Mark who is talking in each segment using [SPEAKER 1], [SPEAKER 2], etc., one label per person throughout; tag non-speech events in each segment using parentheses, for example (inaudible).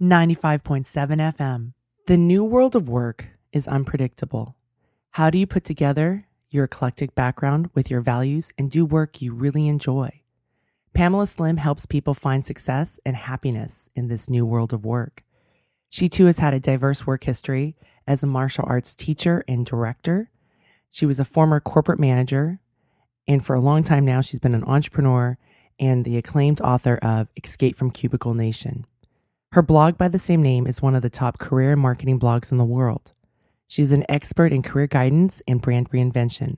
[SPEAKER 1] 95.7 FM. The new world of work is unpredictable. How do you put together your eclectic background with your values and do work you really enjoy? Pamela Slim helps people find success and happiness in this new world of work. She too has had a diverse work history as a martial arts teacher and director. She was a former corporate manager, and for a long time now, she's been an entrepreneur and the acclaimed author of Escape from Cubicle Nation. Her blog by the same name is one of the top career and marketing blogs in the world. She's an expert in career guidance and brand reinvention.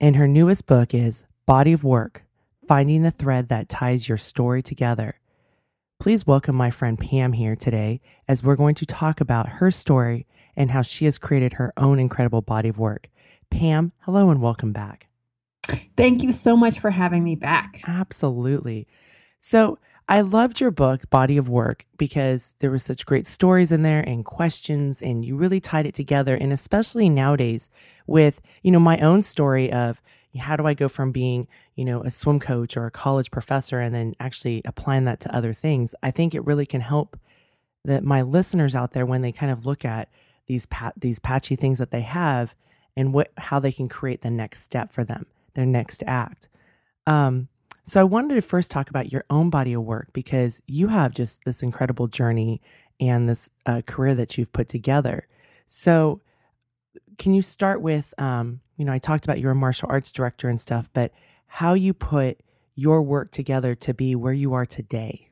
[SPEAKER 1] And her newest book is Body of Work Finding the Thread That Ties Your Story Together. Please welcome my friend Pam here today as we're going to talk about her story and how she has created her own incredible body of work. Pam, hello and welcome back.
[SPEAKER 2] Thank you so much for having me back.
[SPEAKER 1] Absolutely. So I loved your book, Body of Work, because there were such great stories in there and questions, and you really tied it together. And especially nowadays with, you know, my own story of how do I go from being, you know, a swim coach or a college professor and then actually applying that to other things. I think it really can help that my listeners out there when they kind of look at these these patchy things that they have and what how they can create the next step for them their next act. Um, so I wanted to first talk about your own body of work because you have just this incredible journey and this uh, career that you've put together. So can you start with, um, you know, I talked about you're a martial arts director and stuff, but how you put your work together to be where you are today?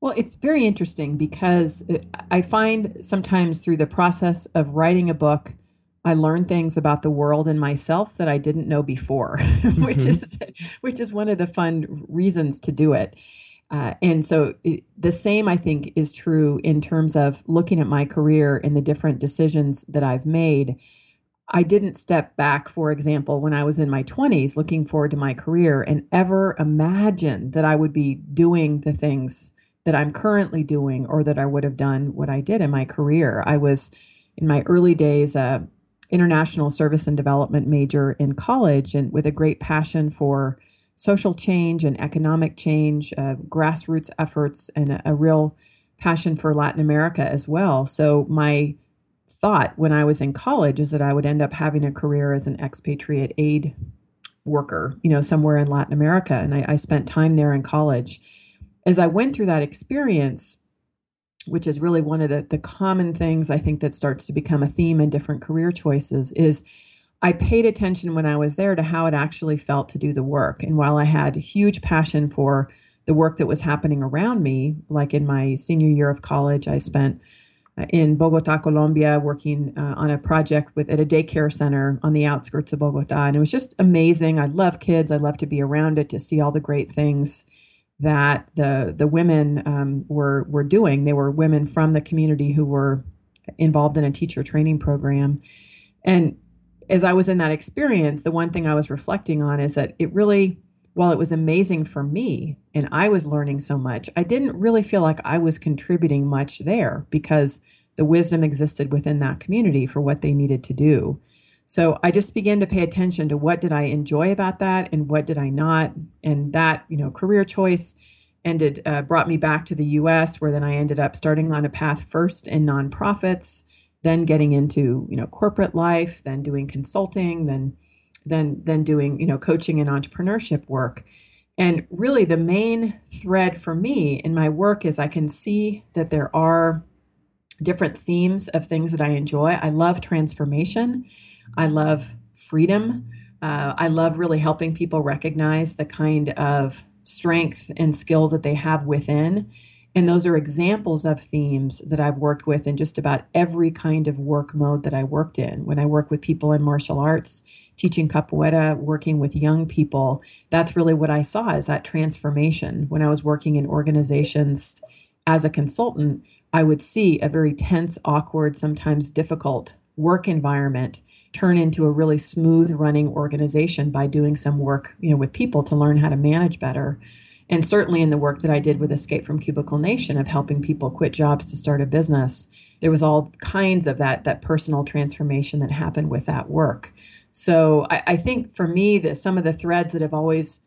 [SPEAKER 2] Well, it's very interesting because uh, I find sometimes through the process of writing a book, I learned things about the world and myself that I didn't know before, (laughs) which mm-hmm. is which is one of the fun reasons to do it. Uh, and so it, the same, I think, is true in terms of looking at my career and the different decisions that I've made. I didn't step back, for example, when I was in my 20s looking forward to my career and ever imagine that I would be doing the things that I'm currently doing or that I would have done what I did in my career. I was in my early days uh, international service and development major in college and with a great passion for social change and economic change, uh, grassroots efforts, and a, a real passion for Latin America as well. So, my thought when I was in college is that I would end up having a career as an expatriate aid worker, you know, somewhere in Latin America. And I, I spent time there in college. As I went through that experience, which is really one of the, the common things I think that starts to become a theme in different career choices, is I paid attention when I was there to how it actually felt to do the work. And while I had huge passion for the work that was happening around me, like in my senior year of college, I spent uh, in Bogota, Colombia, working uh, on a project with at a daycare center on the outskirts of Bogota, and it was just amazing. I love kids. I love to be around it to see all the great things that the the women um, were were doing. They were women from the community who were involved in a teacher training program. And as I was in that experience, the one thing I was reflecting on is that it really, while it was amazing for me and I was learning so much, I didn't really feel like I was contributing much there because the wisdom existed within that community for what they needed to do. So I just began to pay attention to what did I enjoy about that and what did I not. And that, you know, career choice ended, uh, brought me back to the US, where then I ended up starting on a path first in nonprofits, then getting into, you know, corporate life, then doing consulting, then then then doing, you know, coaching and entrepreneurship work. And really the main thread for me in my work is I can see that there are different themes of things that I enjoy. I love transformation. I love freedom. Uh, I love really helping people recognize the kind of strength and skill that they have within. And those are examples of themes that I've worked with in just about every kind of work mode that I worked in. When I work with people in martial arts, teaching capoeira, working with young people, that's really what I saw is that transformation. When I was working in organizations as a consultant, I would see a very tense, awkward, sometimes difficult work environment turn into a really smooth running organization by doing some work, you know, with people to learn how to manage better. And certainly in the work that I did with Escape from Cubicle Nation of helping people quit jobs to start a business, there was all kinds of that that personal transformation that happened with that work. So I, I think for me that some of the threads that have always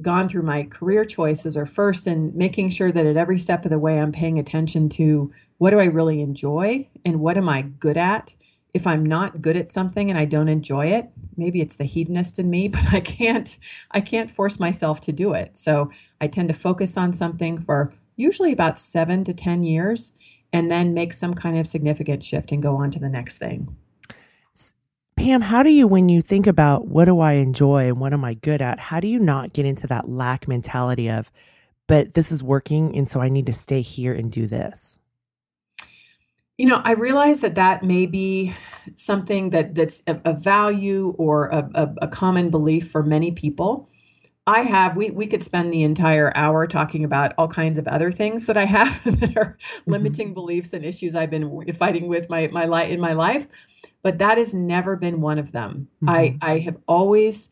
[SPEAKER 2] gone through my career choices are first in making sure that at every step of the way I'm paying attention to what do I really enjoy and what am I good at if I'm not good at something and I don't enjoy it, maybe it's the hedonist in me, (laughs) but I can't I can't force myself to do it. So I tend to focus on something for usually about 7 to 10 years and then make some kind of significant shift and go on to the next thing.
[SPEAKER 1] Pam, how do you, when you think about what do I enjoy and what am I good at, how do you not get into that lack mentality of, but this is working and so I need to stay here and do this?
[SPEAKER 2] You know, I realize that that may be something that that's a, a value or a, a, a, common belief for many people. I have we we could spend the entire hour talking about all kinds of other things that I have (laughs) that are mm-hmm. limiting beliefs and issues I've been fighting with my my life in my life, but that has never been one of them. Mm-hmm. I I have always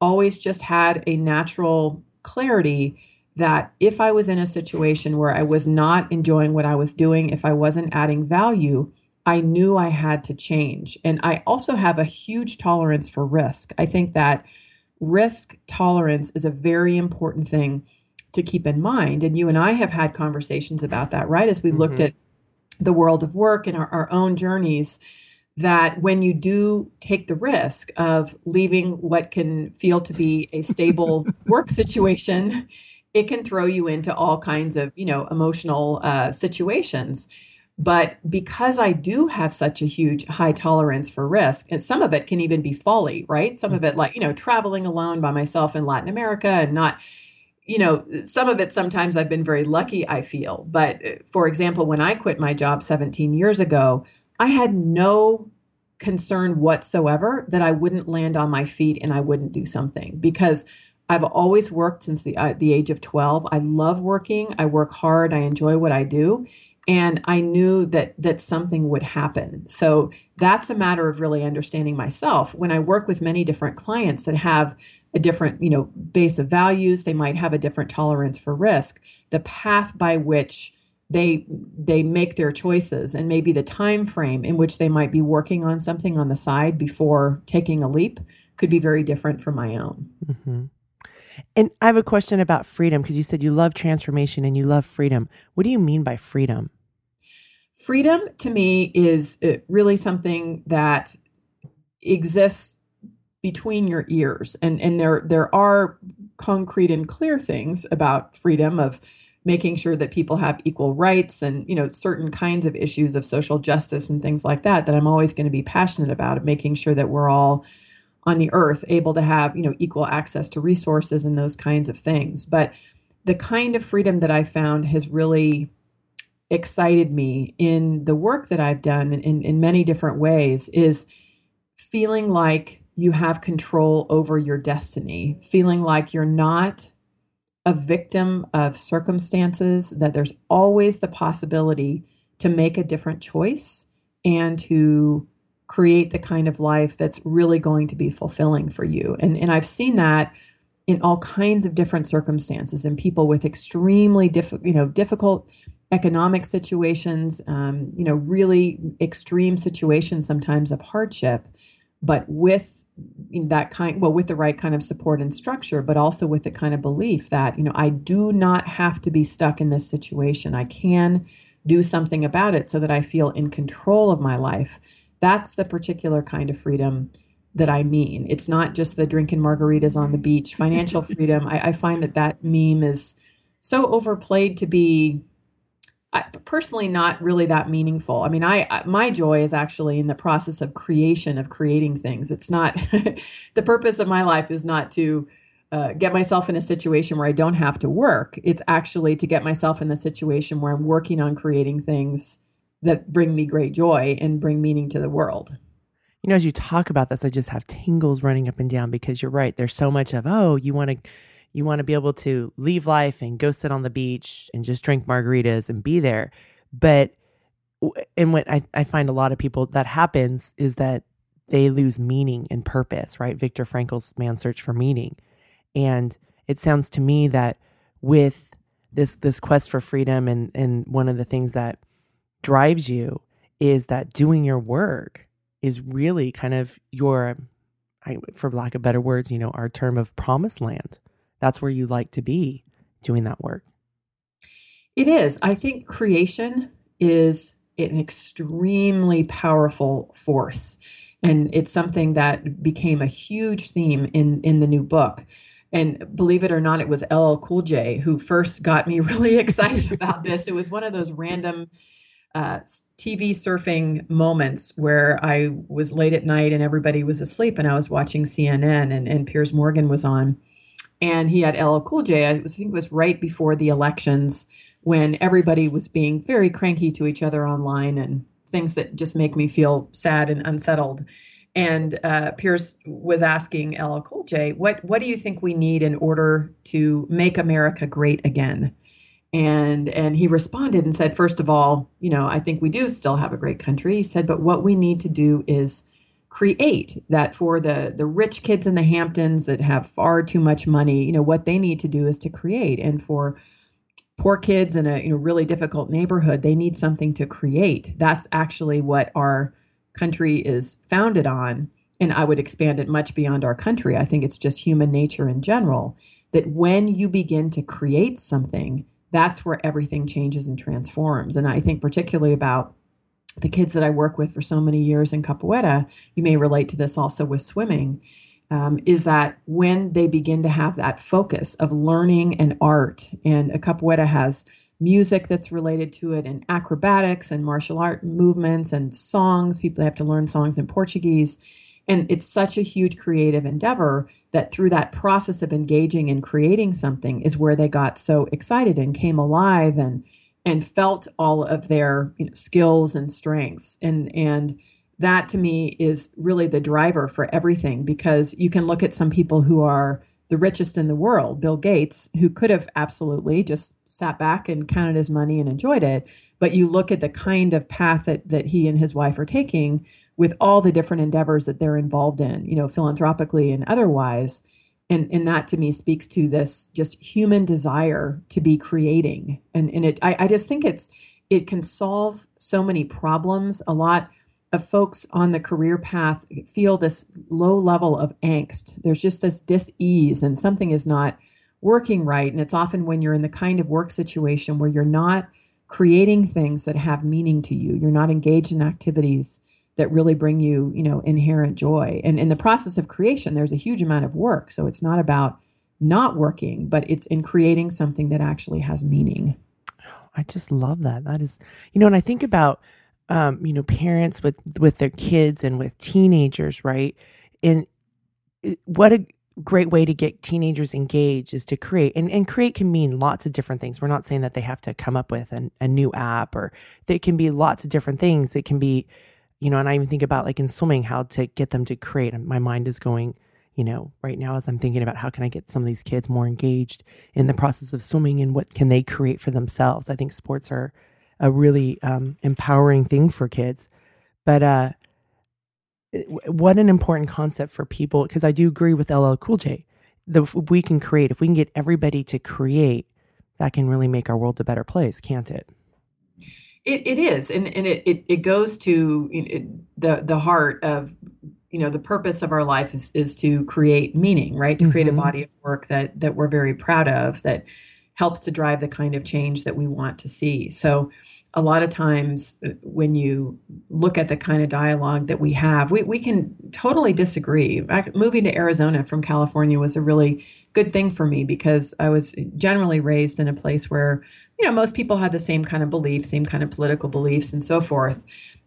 [SPEAKER 2] always just had a natural clarity that if I was in a situation where I was not enjoying what I was doing, if I wasn't adding value, I knew I had to change. And I also have a huge tolerance for risk. I think that risk tolerance is a very important thing to keep in mind. And you and I have had conversations about that, right? As we mm-hmm. looked at the world of work and our, our own journeys that when you do take the risk of leaving what can feel to be a stable (laughs) work situation it can throw you into all kinds of you know emotional uh, situations. But because i do have such a huge high tolerance for risk and some of it can even be folly right? Some of it like you know traveling alone by myself in latin america and not you know some of it sometimes i've been very lucky i feel. But uh, for example when i quit my job 17 years ago i had no concern whatsoever that i wouldn't land on my feet and i wouldn't do something because I've always worked since the uh, the age of 12. I love working. I work hard. I enjoy what I do. And I knew that that something would happen. So that's a matter of really understanding myself. When I work with many different clients that have a different, you know, base of values, they might have a different tolerance for risk. The path by which they they make their choices and maybe the time frame in which they might be working on something on the side before taking a leap could be very different from my own. Mm-hmm.
[SPEAKER 1] And I have a question about freedom because you said you love transformation and you love freedom. What do you mean by freedom?
[SPEAKER 2] Freedom to me is uh, really something that exists between your ears and and there there are concrete and clear things about freedom of making sure that people have equal rights and you know certain kinds of issues of social justice and things like that that I'm always going to be passionate about making sure that we're all on the earth able to have you know equal access to resources and those kinds of things. But the kind of freedom that i found has really excited me in the work that i've done in, in many different ways is feeling like you have control over your destiny feeling like you're not a victim of circumstances that there's always the possibility to make a different choice and to create the kind of life that's really going to be fulfilling for you. And, and I've seen that in all kinds of different circumstances and people with extremely diff- you know, difficult economic situations, um, you know, really extreme situations sometimes of hardship, but with that kind, well, with the right kind of support and structure, but also with the kind of belief that, you know, I do not have to be stuck in this situation. I can do something about it so that I feel in control of my life that's the particular kind of freedom that I mean. It's not just the drinking margaritas on the beach. Financial (laughs) freedom, I, I find that that meme is so overplayed to be I, personally not really that meaningful. I mean, I, I, my joy is actually in the process of creation of creating things. It's not (laughs) the purpose of my life is not to uh, get myself in a situation where I don't have to work. It's actually to get myself in the situation where I'm working on creating things that bring me great joy and bring meaning to the world.
[SPEAKER 1] You know, as you talk about this, I just have tingles running up and down because you're right. There's so much of, oh, you want to you want to be able to leave life and go sit on the beach and just drink margaritas and be there. But and what I, I find a lot of people that happens is that they lose meaning and purpose, right? Viktor Frankl's Man's Search for Meaning. And it sounds to me that with this this quest for freedom and and one of the things that drives you is that doing your work is really kind of your I, for lack of better words, you know, our term of promised land. That's where you like to be doing that work.
[SPEAKER 2] It is. I think creation is an extremely powerful force. And it's something that became a huge theme in, in the new book. And believe it or not, it was LL Cool J who first got me (laughs) really excited about this. It was one of those random uh, TV surfing moments where I was late at night and everybody was asleep, and I was watching CNN, and, and Piers Morgan was on, and he had LL Cool J. I, think it was right before the elections when everybody was being very cranky to each other online and things that just make me feel sad and unsettled. And uh, Piers was asking LL Cool J, "What what do you think we need in order to make America great again?" And and he responded and said, first of all, you know, I think we do still have a great country. He said, but what we need to do is create that for the the rich kids in the Hamptons that have far too much money. You know, what they need to do is to create, and for poor kids in a you know really difficult neighborhood they need something to create that's actually what our country is founded on and i would expand it much beyond our country i think it's just human nature in general that when you begin to create something that's where everything changes and transforms and i think particularly about the kids that i work with for so many years in capoeira you may relate to this also with swimming um, is that when they begin to have that focus of learning and art, and a capoeira has music that's related to it, and acrobatics and martial art movements and songs. People have to learn songs in Portuguese. And it's such a huge creative endeavor that through that process of engaging and creating something is where they got so excited and came alive and and felt all of their you know, skills and strengths. And and that to me is really the driver for everything because you can look at some people who are the richest in the world, Bill Gates, who could have absolutely just sat back and counted his money and enjoyed it. But you look at the kind of path that, that he and his wife are taking with all the different endeavors that they're involved in, you know, philanthropically and otherwise. And, and that to me speaks to this just human desire to be creating. And, and it, I, I just think it's, it can solve so many problems. A lot, of folks on the career path feel this low level of angst. There's just this dis-ease and something is not working right. And it's often when you're in the kind of work situation where you're not creating things that have meaning to you. You're not engaged in activities that really bring you, you know, inherent joy. And in the process of creation, there's a huge amount of work. So it's not about not working, but it's in creating something that actually has meaning.
[SPEAKER 1] I just love that. That is, you know, and I think about um, you know, parents with with their kids and with teenagers, right? And what a great way to get teenagers engaged is to create and, and create can mean lots of different things we're not saying that they have to come up with an, a new app or it can be lots of different things it can be you know and i even think about like in swimming how to get them to create my mind is going you know right now as i'm thinking about how can i get some of these kids more engaged in the process of swimming and what can they create for themselves i think sports are a really um, empowering thing for kids. But uh, what an important concept for people because I do agree with LL Cool J. The, we can create, if we can get everybody to create, that can really make our world a better place, can't it?
[SPEAKER 2] It, it is, and, and it, it, it goes to it, the the heart of you know the purpose of our life is is to create meaning, right? To mm-hmm. create a mm-hmm. body of work that that we're very proud of that helps to drive the kind of change that we want to see. So, a lot of times uh, when you look at the kind of dialogue that we have, we, we can totally disagree. Moving to Arizona from California was a really good thing for me because I was generally raised in a place where, you know, most people had the same kind of beliefs, same kind of political beliefs, and so forth.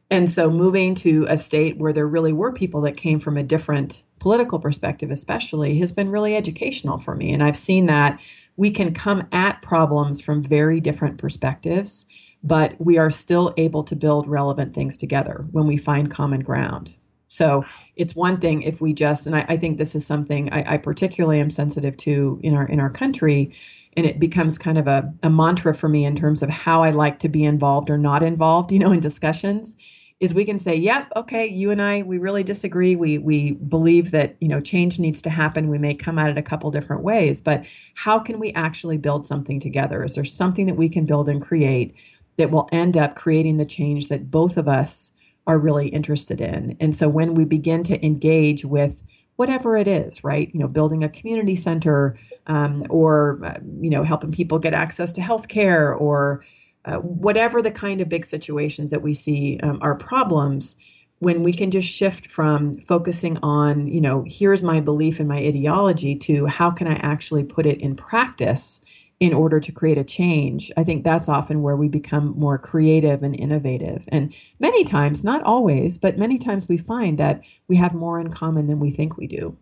[SPEAKER 2] And so moving to a state where there really were people that came from a different political perspective, especially, has been really educational for me. And I've seen that we can come at problems from very different perspectives, but we are still able to build relevant things together when we find common ground. So it's one thing if we just, and I, I think this is something I, I, particularly am sensitive to in our in our country, and it becomes kind of a, a mantra for me in terms of how I like to be involved or not involved, you know, in discussions is we can say, yep, okay, you and I, we really disagree. We we believe that you know change needs to happen. We may come at it a couple different ways, but how can we actually build something together? Is there something that we can build and create that will end up creating the change that both of us are really interested in? And so when we begin to engage with whatever it is, right? You know, building a community center, um, or uh, you know, helping people get access to health care, or uh, whatever the kind of big situations that we see um, are problems when we can just shift from focusing on you know here's my belief and my ideology to how can i actually put it in practice in order to create a change i think that's often where we become more creative and innovative and many times not always but many times we find that we have more in common than we think we do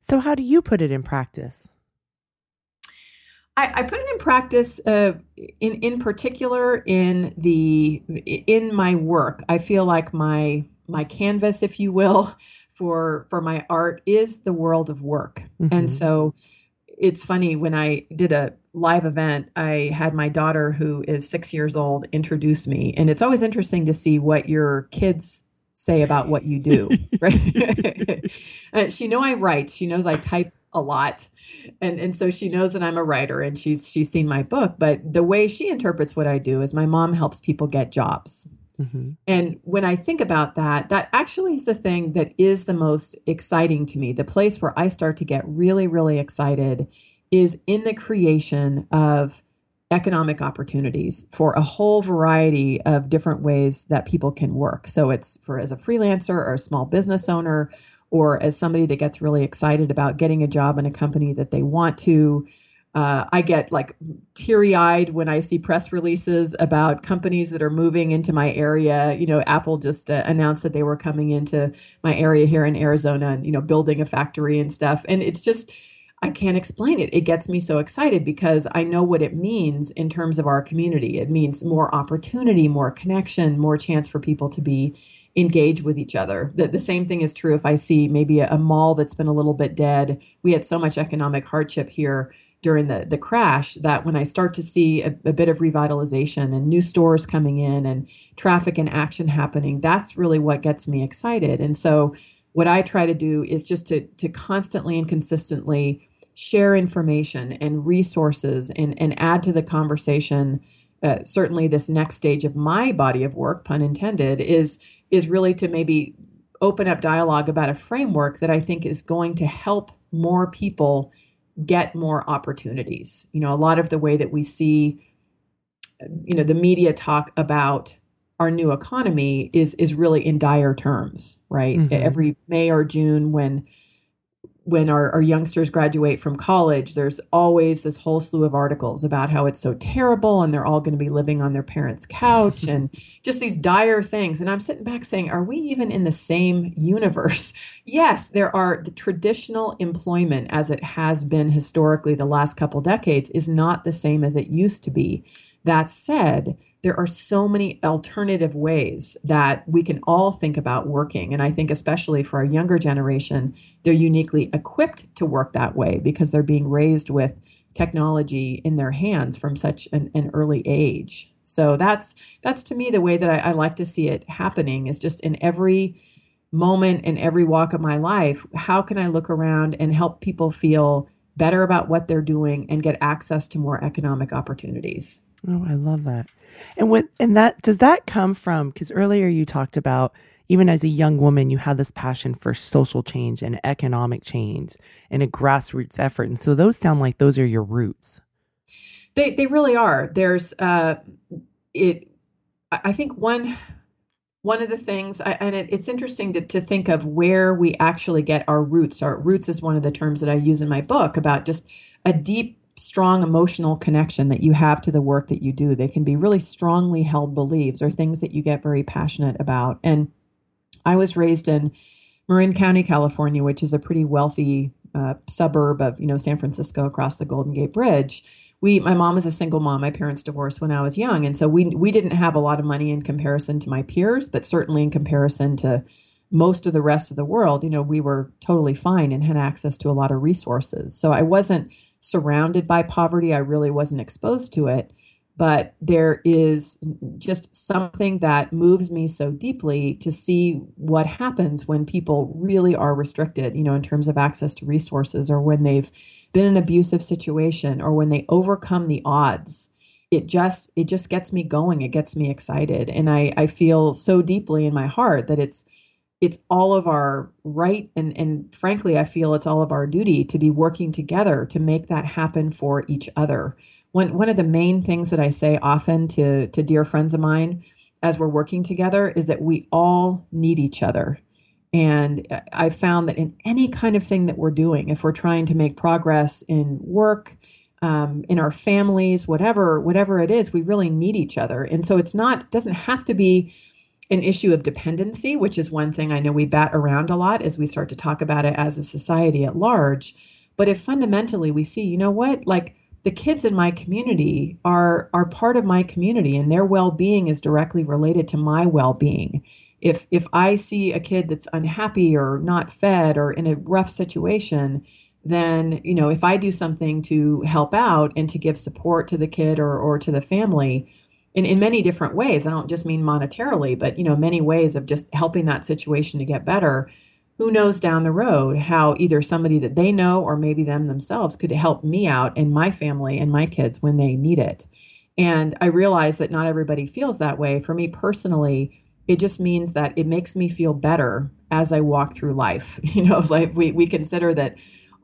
[SPEAKER 1] so how do you put it in practice
[SPEAKER 2] I, I put it in practice uh, in in particular in the in my work. I feel like my my canvas, if you will, (laughs) for for my art is the world of work. Mm-hmm. And so it's funny when I did a live event, I had my daughter who is 6 years old introduce me and it's always interesting to see what your kids say about what you do, (laughs) right? (laughs) uh, she know I write. She knows I type a lot and and so she knows that I'm a writer and she's she's seen my book but the way she interprets what I do is my mom helps people get jobs mm-hmm. and when I think about that that actually is the thing that is the most exciting to me the place where I start to get really really excited is in the creation of economic opportunities for a whole variety of different ways that people can work so it's for as a freelancer or a small business owner or as somebody that gets really excited about getting a job in a company that they want to. Uh, I get like teary eyed when I see press releases about companies that are moving into my area. You know, Apple just uh, announced that they were coming into my area here in Arizona and, you know, building a factory and stuff. And it's just, I can't explain it. It gets me so excited because I know what it means in terms of our community. It means more opportunity, more connection, more chance for people to be engage with each other. The, the same thing is true if I see maybe a, a mall that's been a little bit dead. We had so much economic hardship here during the, the crash that when I start to see a, a, bit of revitalization and new stores coming in and traffic and action happening, that's really what gets me excited. And so what I try to do is just to to constantly and consistently share information and resources and, and add to the conversation. Uh, certainly this next stage of my body of work, pun intended, is is really to maybe open up dialogue about a framework that I think is going to help more people get more opportunities. You know, a lot of the way that we see, you know, the media talk about our new economy is is really in dire terms, right? Mm-hmm. Every May or June when when our, our youngsters graduate from college, there's always this whole slew of articles about how it's so terrible and they're all going to be living on their parents' couch and (laughs) just these dire things. And I'm sitting back saying, are we even in the same universe? (laughs) yes, there are the traditional employment as it has been historically the last couple decades is not the same as it used to be. That said, there are so many alternative ways that we can all think about working. And I think, especially for our younger generation, they're uniquely equipped to work that way because they're being raised with technology in their hands from such an, an early age. So that's that's to me the way that I, I like to see it happening is just in every moment in every walk of my life, how can I look around and help people feel better about what they're doing and get access to more economic opportunities?
[SPEAKER 1] Oh, I love that. And what and that does that come from because earlier you talked about even as a young woman you had this passion for social change and economic change and a grassroots effort. And so those sound like those are your roots.
[SPEAKER 2] They they really are. There's uh it I think one one of the things I, and it, it's interesting to, to think of where we actually get our roots our roots is one of the terms that i use in my book about just a deep strong emotional connection that you have to the work that you do. They can be really strongly held beliefs or things that you get very passionate about. And I was raised in Marin County, California, which is a pretty wealthy uh, suburb of you know San Francisco across the Golden Gate Bridge. We, my mom was a single mom. My parents divorced when I was young, and so we we didn't have a lot of money in comparison to my peers, but certainly in comparison to most of the rest of the world, you know, we were totally fine and had access to a lot of resources. So I wasn't surrounded by poverty. I really wasn't exposed to it. But there is just something that moves me so deeply to see what happens when people really are restricted, you know, in terms of access to resources or when they've been in an abusive situation or when they overcome the odds it just it just gets me going it gets me excited and i i feel so deeply in my heart that it's it's all of our right and and frankly i feel it's all of our duty to be working together to make that happen for each other. One one of the main things that i say often to to dear friends of mine as we're working together is that we all need each other. And i found that in any kind of thing that we're doing if we're trying to make progress in work um, in our families whatever whatever it is we really need each other. And so it's not doesn't have to be an issue of dependency, which is one thing I know we bat around a lot as we start to talk about it as a society at large. But if fundamentally we see, you know what, like the kids in my community are are part of my community and their well-being is directly related to my well-being. If if I see a kid that's unhappy or not fed or in a rough situation, then you know if I do something to help out and to give support to the kid or or to the family, in, in many different ways. I don't just mean monetarily, but you know, many ways of just helping that situation to get better. Who knows down the road how either somebody that they know or maybe them themselves could help me out and my family and my kids when they need it. And I realize that not everybody feels that way. For me personally, it just means that it makes me feel better as I walk through life. (laughs) You know, like we, we consider that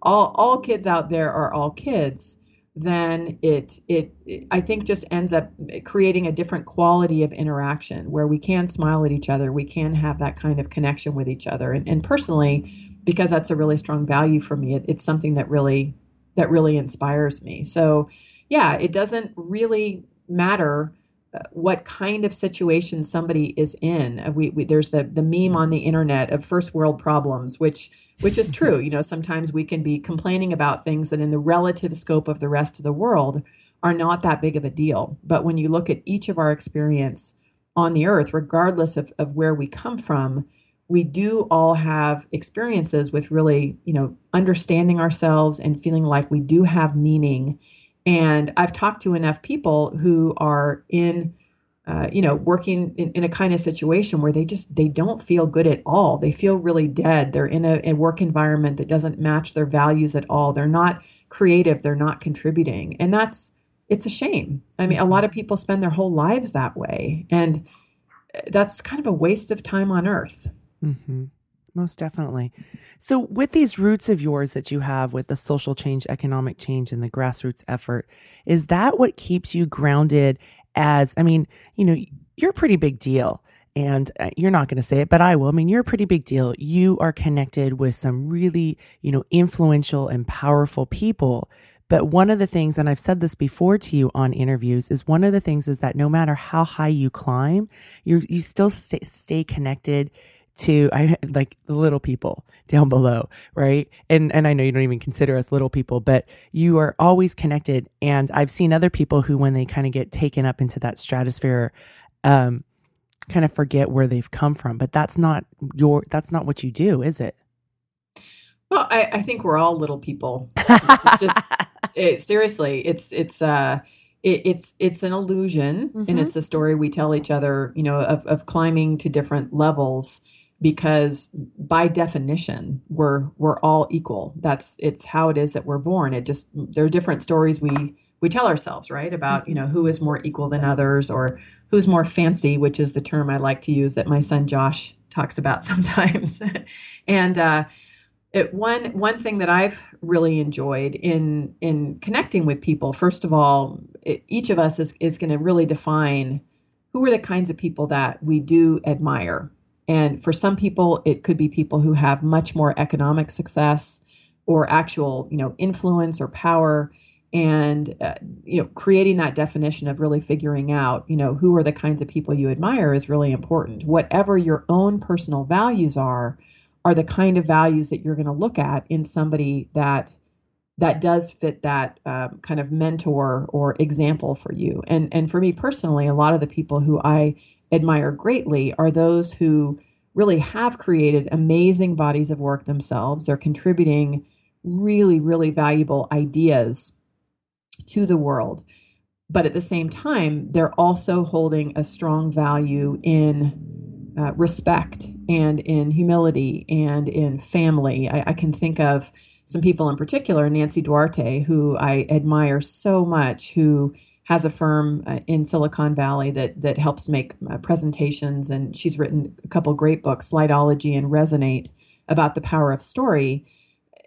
[SPEAKER 2] all all kids out there are all kids then it, it it I think just ends up creating a different quality of interaction where we can smile at each other, we can have that kind of connection with each other, and, and personally, because that's a really strong value for me, it, it's something that really that really inspires me. So, yeah, it doesn't really matter what kind of situation somebody is in. Uh, we, we, there's the the meme on the internet of first world problems, which which is true. (laughs) You know, sometimes we can be complaining about things that in the relative scope of the rest of the world are not that big of a deal. But when you look at each of our experience on the earth, regardless of, of where we come from, we do all have experiences with really, you know, understanding ourselves and feeling like we do have meaning and I've talked to enough people who are in, uh, you know, working in, in, a kind of situation where they just they don't feel good at all. They feel really dead. They're in a, a work environment that doesn't match their values at all. They're not creative. They're not contributing, and that's it's a shame. I mean, a lot of mm-hmm. people spend their whole lives that way, and uh, that's kind of a waste of time on earth.
[SPEAKER 1] Mm-hmm most definitely. So, with these roots of yours that you have with the social change, economic change, and the grassroots effort, is that what keeps you grounded? As I mean, you know, you're a pretty big deal, and uh, you're not going to say it, but I will. I mean, you're a pretty big deal. You are connected with some really, you know, influential and powerful people. But one of the things, and I've said this before to you on interviews, is one of the things is that no matter how high you climb, you're you still stay, stay connected to I like the little people down below, right? And and I know you don't even consider us little people, but you are always connected. And I've seen other people who, when they kind of get taken up into that stratosphere, um, kind of forget where they've come from. But that's not your that's not what you do, is it?
[SPEAKER 2] Well, I, I think we're all little people. (laughs) just it, seriously, it's it's uh it, it's it's an illusion, mm-hmm. and it's a story we tell each other. You know, of of climbing to different levels because by definition we're we're all equal. That's it's how it is that we're born. It just there are different stories we we tell ourselves right about you know who is more equal than others or who's more fancy which is the term i like to use that my son josh talks about (laughs) sometimes. And uh it, one one thing that I've really enjoyed in in connecting with people, first of all, it, each of us is is going to really define who are the kinds of people that we do admire and for some people, it could be people who have much more economic success or actual, you know, influence or power. And uh, you know, creating that definition of really figuring out, you know, who are the kinds of people you admire is really important. Whatever your own personal values are, are the kind of values that you're going to look at in somebody that that does fit that um, kind of mentor or example for you. And and for me personally, a lot of the people who I admire greatly are those who really have created amazing bodies of work themselves. They're contributing really, really valuable ideas to the world. But at the same time, they're also holding a strong value in uh, respect and in humility and in family. I, I can think of some people in particular, Nancy Duarte, who I admire so much, who has a firm uh, in Silicon Valley that that helps make uh, presentations, and she's written a couple great books, Slidology and Resonate, about the power of story.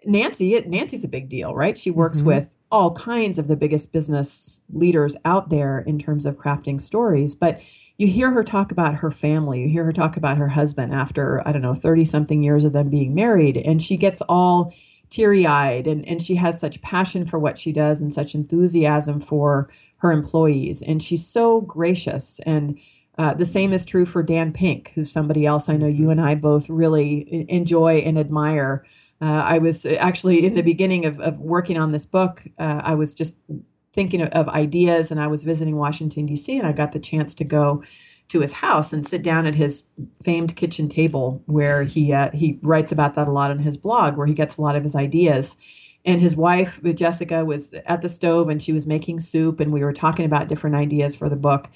[SPEAKER 2] Nancy, it, Nancy's a big deal, right? She works mm-hmm. with all kinds of the biggest business leaders out there in terms of crafting stories, but you hear her talk about her family. You hear her talk about her husband after, I don't know, 30 something years of them being married. And she gets all teary eyed and, and she has such passion for what she does and such enthusiasm for her employees. And she's so gracious. And uh, the same is true for Dan Pink, who's somebody else I know you and I both really enjoy and admire. Uh, I was actually in the beginning of, of working on this book, uh, I was just thinking of, of, ideas and I was visiting Washington, D.C., and I got the chance to go to his house and sit down at his famed kitchen table where he, uh, he writes about that a lot on his blog, where he gets a lot of his ideas. And his wife, Jessica, was at the stove and she was making soup, and we were talking about different ideas for the book.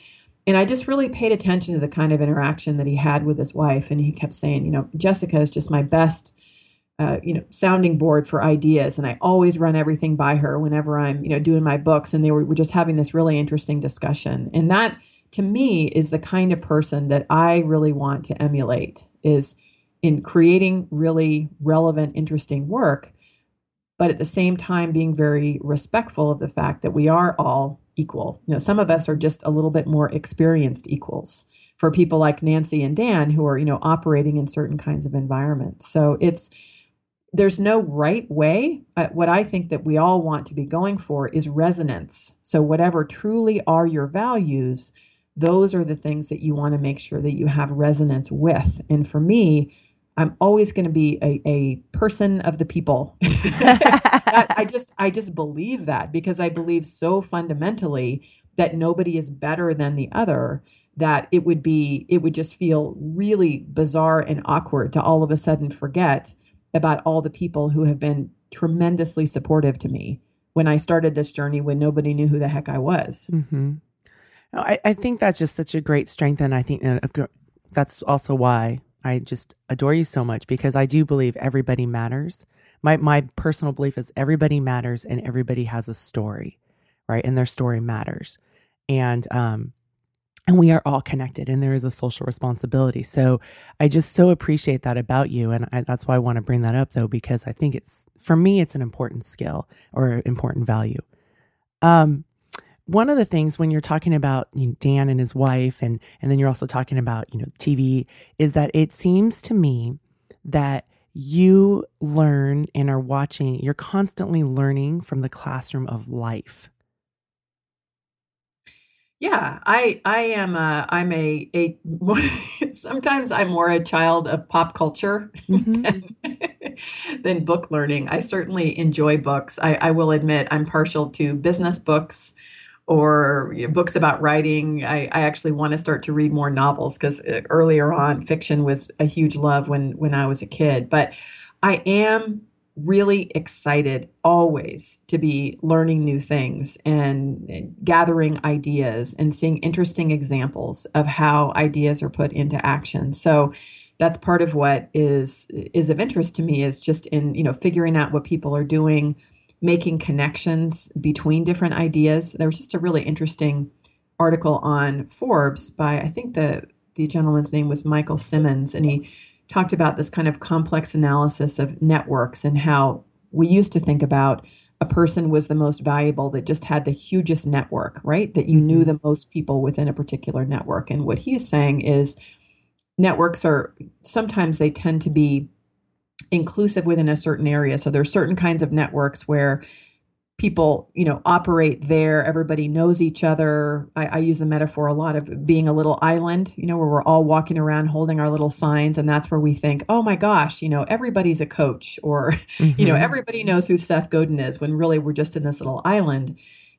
[SPEAKER 2] And I just really paid attention to the kind of interaction that he had with his wife. And he kept saying, you know, Jessica is just my best uh, you know sounding board for ideas and i always run everything by her whenever i'm you know doing my books and they were, were just having this really interesting discussion and that to me is the kind of person that i really want to emulate is in creating really relevant interesting work but at the same time being very respectful of the fact that we are all equal you know some of us are just a little bit more experienced equals for people like nancy and dan who are you know operating in certain kinds of environments so it's there's no right way. What I think that we all want to be going for is resonance. So, whatever truly are your values, those are the things that you want to make sure that you have resonance with. And for me, I'm always going to be a, a person of the people. (laughs) I just I just believe that because I believe so fundamentally that nobody is better than the other that it would be it would just feel really bizarre and awkward to all of a sudden forget about all the people who have been tremendously supportive to me when I started this journey when nobody knew who the heck I was.
[SPEAKER 1] Mm-hmm. I, I think that's just such a great strength. And I think that's also why I just adore you so much because I do believe everybody matters. My, my personal belief is everybody matters and everybody has a story, right? And their story matters. And, um, and we are all connected and there is a social responsibility so i just so appreciate that about you and I, that's why i want to bring that up though because i think it's for me it's an important skill or important value um one of the things when you're talking about you know, dan and his wife and and then you're also talking about you know tv is that it seems to me that you learn and are watching you're constantly learning from the classroom of life
[SPEAKER 2] yeah, I I am a I'm a a (laughs) sometimes I'm more a child of pop culture mm-hmm. than, (laughs) than, book learning. I certainly enjoy books. I, I will admit I'm partial to business books or you know, books about writing. I, I actually want to start to read more novels because uh, earlier on fiction was a huge love when when I was a kid. But I am really excited always to be learning new things and gathering ideas and seeing interesting examples of how ideas are put into action. So that's part of what is is of interest to me is just in, you know, figuring out what people are doing, making connections between different ideas. There was just a really interesting article on Forbes by I think the the gentleman's name was Michael Simmons and he talked about this kind of complex analysis of networks and how we used to think about a person was the most valuable that just had the hugest network, right? That you knew mm-hmm. the most people within a particular network. And what he's saying is networks are sometimes they tend to be inclusive within a certain area. So there's are certain kinds of networks where people you know operate there everybody knows each other I, I, use the metaphor a lot of being a little island you know where we're all walking around holding our little signs and that's where we think oh my gosh you know everybody's a coach or mm-hmm. (laughs) you know mm-hmm. everybody knows who seth godin is when really we're just in this little island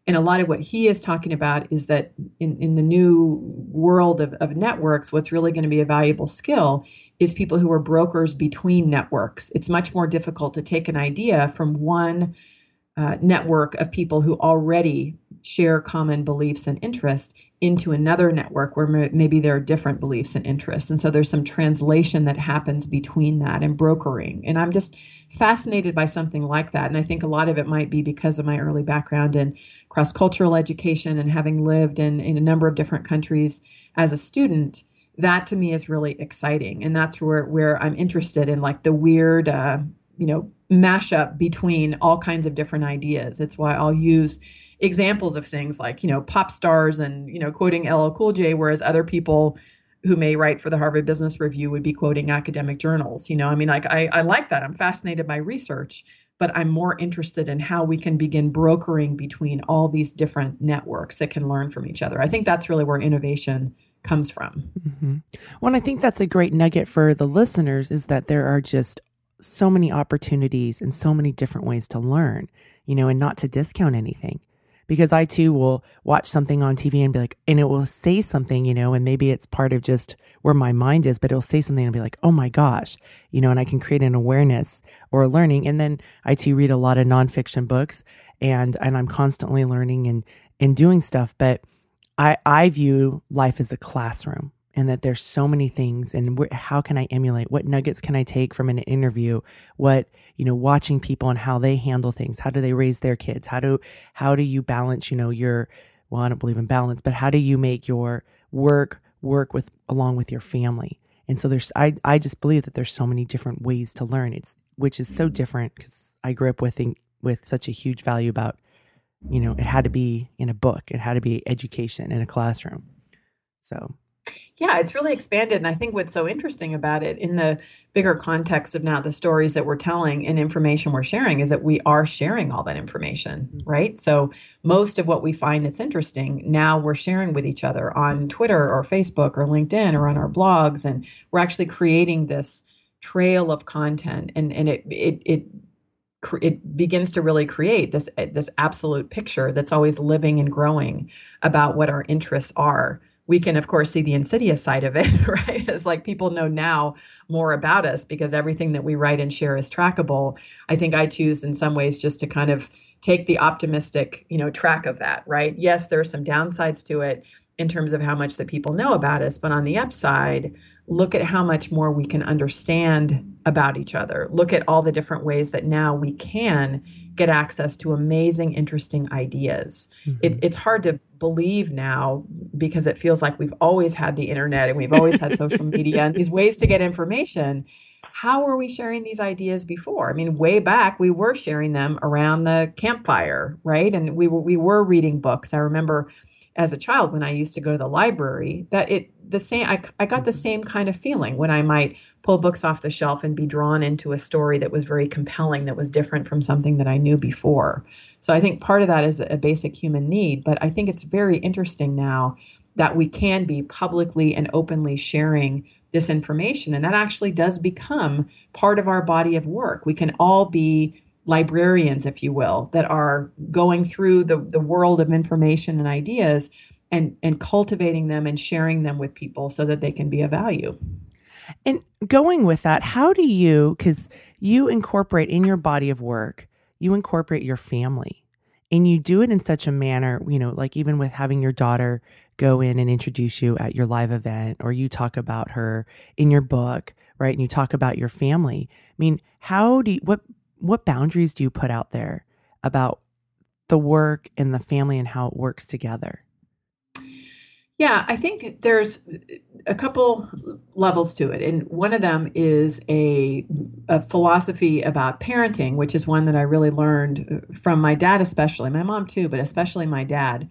[SPEAKER 2] And a lot of what he is talking about is that in, in the new world of, of networks, what's really going to be a valuable skill is people who are brokers between networks. It's much more difficult to take an idea from one uh, network of people who already share common beliefs and interests into another network where maybe there are different beliefs and interests. And so there's some translation that happens between that and brokering. And I'm just fascinated by something like that. And I think a lot of it might be because of my early background in cross cultural education and having lived in, in a number of different countries as a student. That to me is really exciting. And that's where, where I'm interested in like the weird, uh, you know, mashup between all kinds of different ideas. It's why I'll use examples of things like you know pop stars and you know quoting LL Cool J, whereas other people who may write for the Harvard Business Review would be quoting academic journals. You know, I mean, like I, I like that. I'm fascinated by research, but I'm more interested in how we can begin brokering between all these different networks that can learn from each other. I think that's really where innovation comes from.
[SPEAKER 1] Mm-hmm. Well, I think that's a great nugget for the listeners is that there are just so many opportunities and so many different ways to learn, you know, and not to discount anything because I too will watch something on TV and be like, and it will say something, you know, and maybe it's part of just where my mind is, but it'll say something and be like, oh my gosh, you know, and I can create an awareness or a learning. And then I too read a lot of nonfiction books and, and I'm constantly learning and, and doing stuff. But I, I view life as a classroom and that there's so many things and wh- how can I emulate? What nuggets can I take from an interview? What, you know, watching people and how they handle things. How do they raise their kids? How do, how do you balance, you know, your, well, I don't believe in balance, but how do you make your work work with, along with your family? And so there's, I, I just believe that there's so many different ways to learn. It's, which is so mm-hmm. different because I grew up with, with such a huge value about, you know, it had to be in a book. It had to be education in a classroom. So
[SPEAKER 2] yeah, it's really expanded. And I think what's so interesting about it in the bigger context of now the stories that we're telling and information we're sharing is that we are sharing all that information, mm-hmm. right? So most of what we find that's interesting now we're sharing with each other on Twitter or Facebook or LinkedIn or on our blogs. And we're actually creating this trail of content and, and it, it, it it begins to really create this eh, this absolute picture that's always living and growing about what our interests are. We can of course see the insidious side of it (laughs) right? It's like people know now more about us because everything that we write and share is trackable. I think i choose in some ways just to kind of take the optimistic you know track of that right? Yes there are some downsides to it in terms of how much that people know about us but on the upside look at how much more we can understand about each other. Look at all the different ways that now we can get access to amazing interesting ideas. Mm-hmm. it, it's hard to believe now because it feels like we've always had the internet and we've always had social media and these ways to get information. How were we sharing these ideas before? I mean way back we were sharing them around the campfire right? And we were, we were reading books. I remember as a child when i used to go to the library that it the same I, I got the mm-hmm. same kind of feeling when i might pull books off the shelf and be drawn into a story that was very compelling that was different from something that i knew before so I think part of that is a basic human need, but I think it's very interesting now that we can be publicly and openly sharing this information. And that actually does become part of our body of work. We can all be librarians, if you will, that are going through the, the world of information and ideas and, and cultivating them and sharing them with people so that they can be of value.
[SPEAKER 1] And going with that, how do you, because you incorporate in your body of work, you incorporate your family and you do it in such a manner, you know, like even with having your daughter go in and introduce you at your live event or you talk about her in your book, right? And you talk about your family. I mean, how do you, what what boundaries do you put out there about the work and the family and how it works together?
[SPEAKER 2] Yeah, I think there's a couple levels to it. And one of them is a, a, philosophy about parenting, which is one that I really learned uh, from my dad, especially, my mom too, but especially my dad,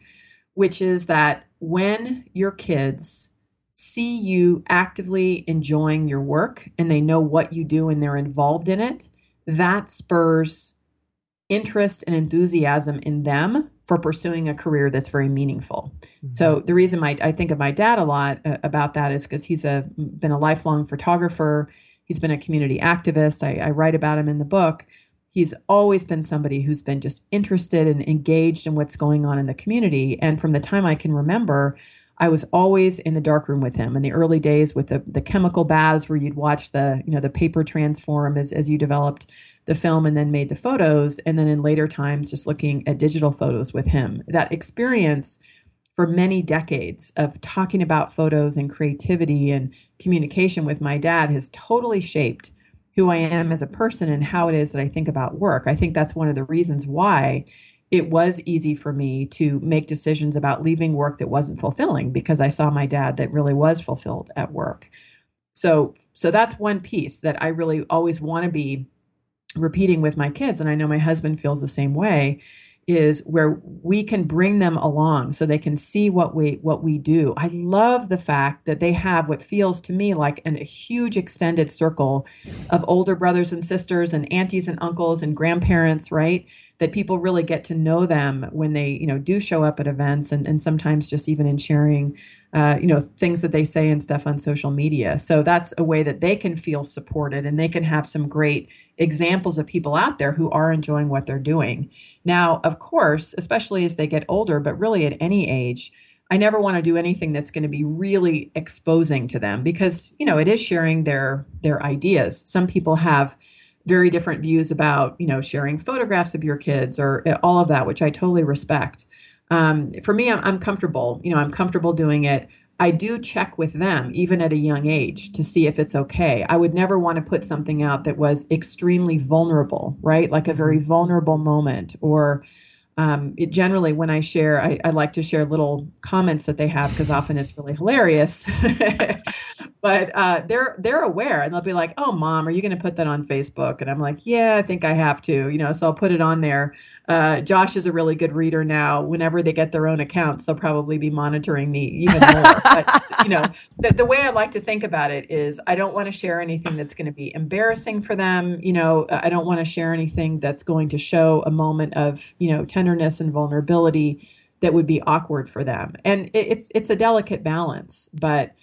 [SPEAKER 2] which is that when your kids see you actively enjoying your work and they know what you do and they're involved in it, that spurs interest and enthusiasm in them for pursuing a career that's very meaningful. Mm-hmm. So the reason my, I think of my dad a lot uh, about that is because he's a been a lifelong photographer. He's been a community activist. I, I write about him in the book. he's always been somebody who's been just interested and engaged in what's going on in the community. And from the time I can remember, I was always in the darkroom with him in the early days with the, the chemical baths where you'd watch the, you know, the paper transform as, as you developed the film and then made the photos. And then in later times, just looking at digital photos with him. That experience for many decades of talking about photos and creativity and communication with my dad has totally shaped who I am as a person and how it is that I think about work. I think that's one of the reasons why it was easy for me to make decisions about leaving work that wasn't fulfilling because I saw my dad that really was fulfilled at work. So so that's one piece that I really always want to be repeating with my kids and I know my husband feels the same way is where we can bring them along so they can see what we what we do. I love the fact that they have what feels to me like an, a huge extended circle of older brothers and sisters and aunties and uncles and grandparents, right? That people really get to know them when they, you know, do show up at events and, and sometimes just even in sharing uh, you know things that they say and stuff on social media. So that's a way that they can feel supported and they can have some great examples of people out there who are enjoying what they're doing. Now of course especially as they get older but really at any age i never want to do anything that's going to be really exposing to them because you know it is sharing their their ideas. Some people have very different views about you know sharing photographs of your kids or uh, all of that which i totally respect um, for me, I'm, I'm comfortable. You know, I'm comfortable doing it. I do check with them, even at a young age, to see if it's okay. I would never want to put something out that was extremely vulnerable, right? Like a very mm-hmm. vulnerable moment or um, it generally when i share I, I, like to share little comments that they have because often it's really hilarious (laughs) but uh, they're they're aware and they'll be like oh mom are you going to put that on facebook? And i'm like yeah i think i have to you know so i'll put it on there. Uh, josh is a really good reader now. Whenever they get their own accounts they'll probably be monitoring me even more. But (laughs) you know the, the way i like to think about it is i don't want to share anything that's going to be embarrassing for them you know i don't want to share anything that's going to show a moment of you know tenderness and vulnerability that would be awkward for them. And it, it's it's a delicate balance, but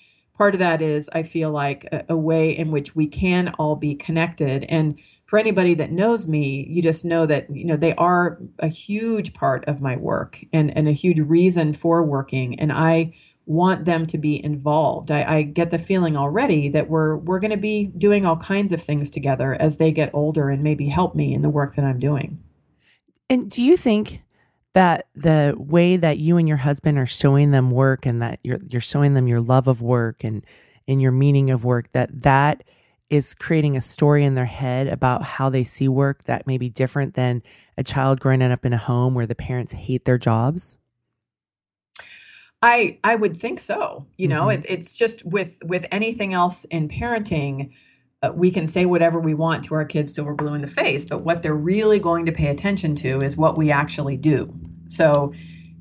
[SPEAKER 2] part of that is I feel like a, a way in which we can all be connected and for anybody that knows me, you just know that you know they are a huge part of my work and, and a huge reason for working. And I want them to be involved. I, I get the feeling already that we're we're going to be doing all kinds of things together as they get older and maybe help me in the work that I'm doing.
[SPEAKER 1] And do you think that the way that you and your husband are showing them work and that you're you're showing them your love of work and and your meaning of work that that is creating a story in their head about how they see work that may be different than a child growing up in a home where the parents hate their jobs?
[SPEAKER 2] I I would think so. You know, mm-hmm. it, it's just with with anything else in parenting, uh, we can say whatever we want to our kids till we're blue in the face, but what they're really going to pay attention to is what we actually do. So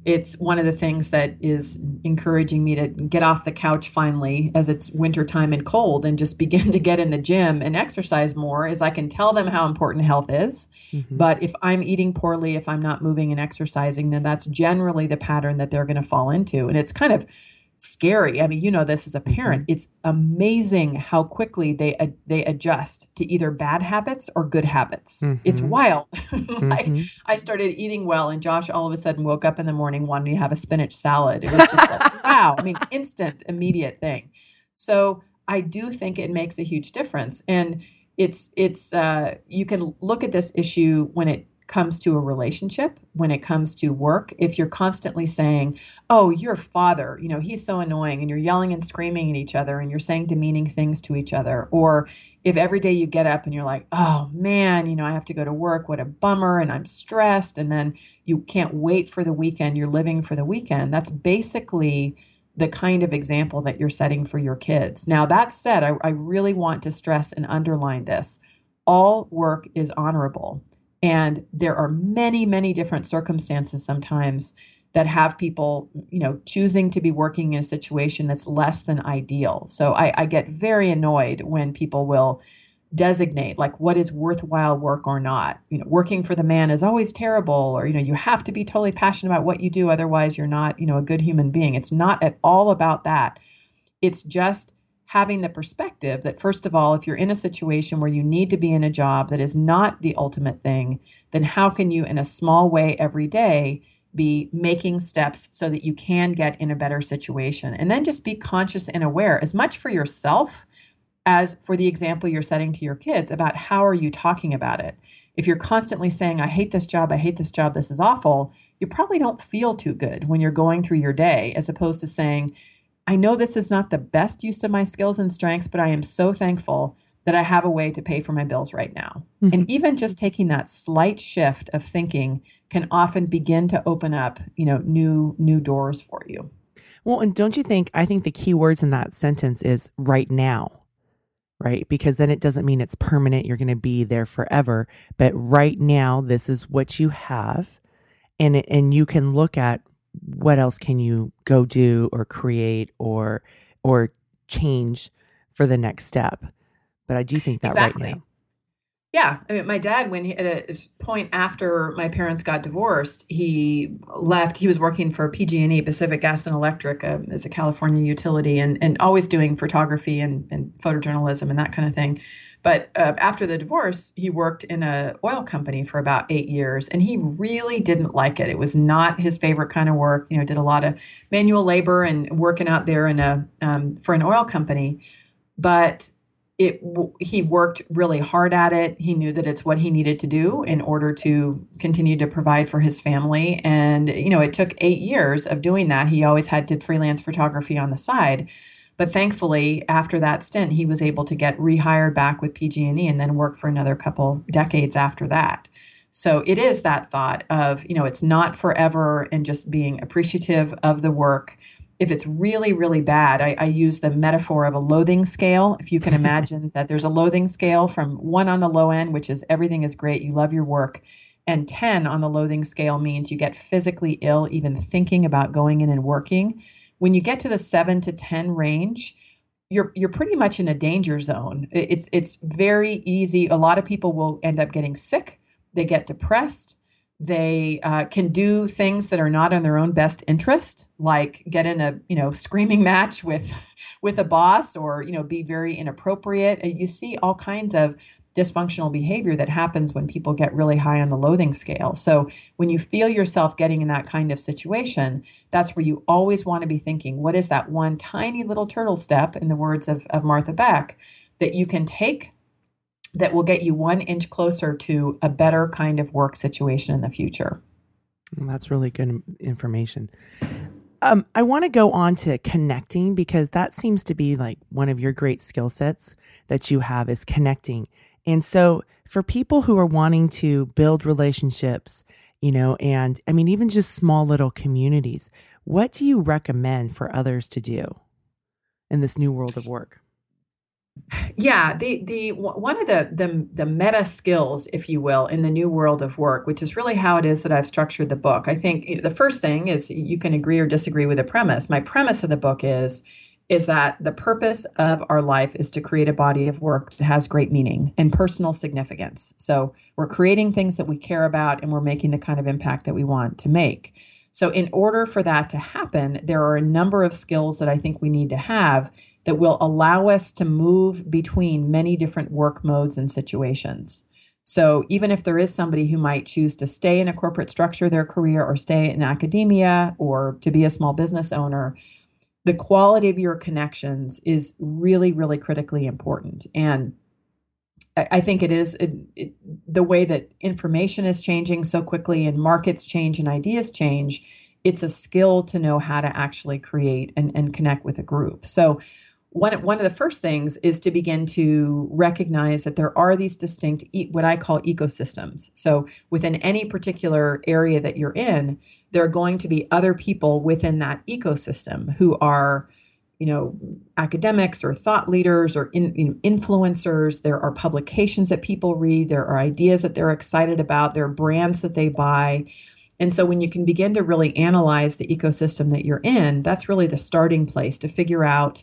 [SPEAKER 2] it's one of the things that is encouraging me to get off the couch finally as it's wintertime and cold and just (laughs) begin to get in the gym and exercise more is I can tell them how important health is. Mm-hmm. But if I'm eating poorly, if I'm not moving and exercising, then that's generally the pattern that they're going to fall into. And it's kind of scary. I mean, you know this as a parent. Mm-hmm. It's amazing how quickly they uh, they adjust to either bad habits or good habits. Mm-hmm. It's wild. (laughs) like mm-hmm. I started eating well, and Josh all of a sudden woke up in the morning wanting to have a spinach salad. It was just like (laughs) wow. I mean, instant, immediate thing. So I do think it makes a huge difference, and it's it's uh, you can look at this issue when it comes to a relationship, when it comes to work, if you're constantly saying, Oh, your father, you know, he's so annoying, and you're yelling and screaming at each other and you're saying demeaning things to each other, or if every day you get up and you're like, Oh man, you know, I have to go to work, what a bummer, and I'm stressed, and then you can't wait for the weekend, you're living for the weekend, that's basically the kind of example that you're setting for your kids. Now, that said, I, I really want to stress and underline this all work is honorable and there are many, many different circumstances sometimes that have people, you know, choosing to be working in a situation that's less than ideal. So I, I get very annoyed when people will designate like what is worthwhile work or not. You know, working for the man is always terrible, or you know, you have to be totally passionate about what you do, otherwise you're not, you know, a good human being. It's not at all about that. It's just having the perspective that, first of all, if you're in a situation where you need to be in a job that is not the ultimate thing, then how can you, in a small way every day, be making steps so that you can get in a better situation? And then just be conscious and aware, as much for yourself as for the example you're setting to your kids about how are you talking about it. If you're constantly saying, I hate this job, I hate this job, this is awful, you probably don't feel too good when you're going through your day, as opposed to saying, I know this is not the best use of my skills and strengths, but I am so thankful that I have a way to pay for my bills right now. Mm-hmm. And even just taking that slight shift of thinking can often begin to open up, you know, new new doors for you.
[SPEAKER 1] Well, and don't you think I think the key words in that sentence is right now. Right? Because then it doesn't mean it's permanent, you're going to be there forever, but right now this is what you have and and you can look at what else can you go do or create or or change for the next step? But i do think that exactly. right now.
[SPEAKER 2] Yeah. I mean my dad when he at a point after my parents got divorced he left he was working for pg&e pacific gas and electric uh, as a california utility and, and always doing photography and, and photojournalism and that kind of thing but uh, after the divorce, he worked in a oil company for about eight years, and he really didn't like it. It was not his favorite kind of work. You know, did a lot of manual labor and working out there in a um, for an oil company, but it he worked really hard at it. He knew that it's what he needed to do in order to continue to provide for his family. And you know, it took eight years of doing that. He always had did freelance photography on the side but thankfully, after that stint, he was able to get rehired back with PG&E and then work for another couple decades after that. So it is that thought of, you know, it's not forever and just being appreciative of the work. If it's really, really bad, I, I use the metaphor of a loathing scale. If you can (laughs) imagine that there's a loathing scale from one on the low end, which is everything is great, you love your work, and 10 on the loathing scale means you get physically ill even thinking about going in and working when you get to the seven to 10 range, you're you're pretty much in a danger zone. It's it's very easy. A lot of people will end up getting sick. They get depressed. They uh, can do things that are not in their own best interest, like get in a you know screaming match with (laughs) with a boss, or you know be very inappropriate. You see all kinds of dysfunctional behavior that happens when people get really high on the loathing scale. So when you feel yourself getting in that kind of situation, that's where you always want to be thinking, what is that one tiny little turtle step, in the words of, of Martha Beck, that you can take that will get you one inch closer to a better kind of work situation in the future.
[SPEAKER 1] Well, that's really good information. Um, I want to go on to connecting because that seems to be like one of your great skill sets that you have is connecting. And so for people who are wanting to build relationships, you know, and I mean, even just small little communities, what do you recommend for others to do in this new world of work?
[SPEAKER 2] Yeah, the the one of the the the meta skills, if you will, in the new world of work, which is really how it is that I've structured the book. I think eh, the first thing is you can agree or disagree with the premise. My premise of the book is is that the purpose of our life is to create a body of work that has great meaning and personal significance. So we're creating things that we care about and we're making the kind of impact that we want to make. So, in order for that to happen, there are a number of skills that I think we need to have that will allow us to move between many different work modes and situations. So, even if there is somebody who might choose to stay in a corporate structure their career or stay in academia or to be a small business owner, the quality of your connections is really, really critically important. And I think it is it, it, the way that information is changing so quickly and markets change and ideas change. It's a skill to know how to actually create and, and connect with a group. So, one, one of the first things is to begin to recognize that there are these distinct, what I call ecosystems. So, within any particular area that you're in, there are going to be other people within that ecosystem who are you know academics or thought leaders or in, you know, influencers. There are publications that people read. There are ideas that they're excited about. There are brands that they buy. And so when you can begin to really analyze the ecosystem that you're in that's really the starting place to figure out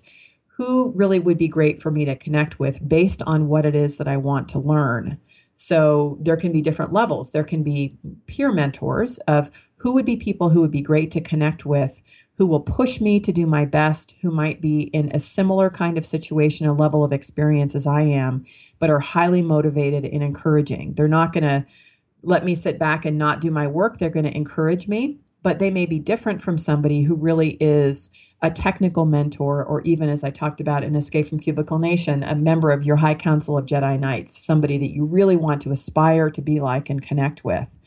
[SPEAKER 2] who really would be great for me to connect with based on what it is that i want to learn so there can be different levels there can be peer mentors of who would be people who would be great to connect with who will push me to do my best, who might be in a similar kind of situation, a level of experience as I am, but are highly motivated and encouraging. They're not going to let me sit back and not do my work. They're going to encourage me, but they may be different from somebody who really is a technical mentor, or even as I talked about in Escape from Cubicle Nation, a member of your High Council of Jedi Knights, somebody that you really want to aspire to be like and connect with.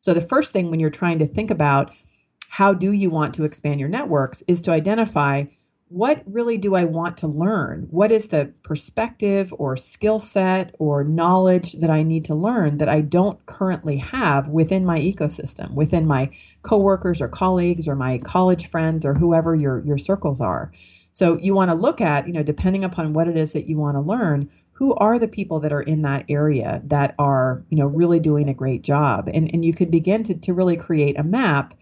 [SPEAKER 2] So, the first thing when you're trying to think about how do you want to expand your networks is to identify what really do I want to learn? What is the perspective or skill set or knowledge that I need to learn that I don't currently have within my ecosystem, within my coworkers or colleagues or my college friends or whoever your your circles are. So you want to look at, you know, depending upon what it is that you want to learn, who are the people that are in that area that are, you know, really doing a great job. And and you could begin to to really create a map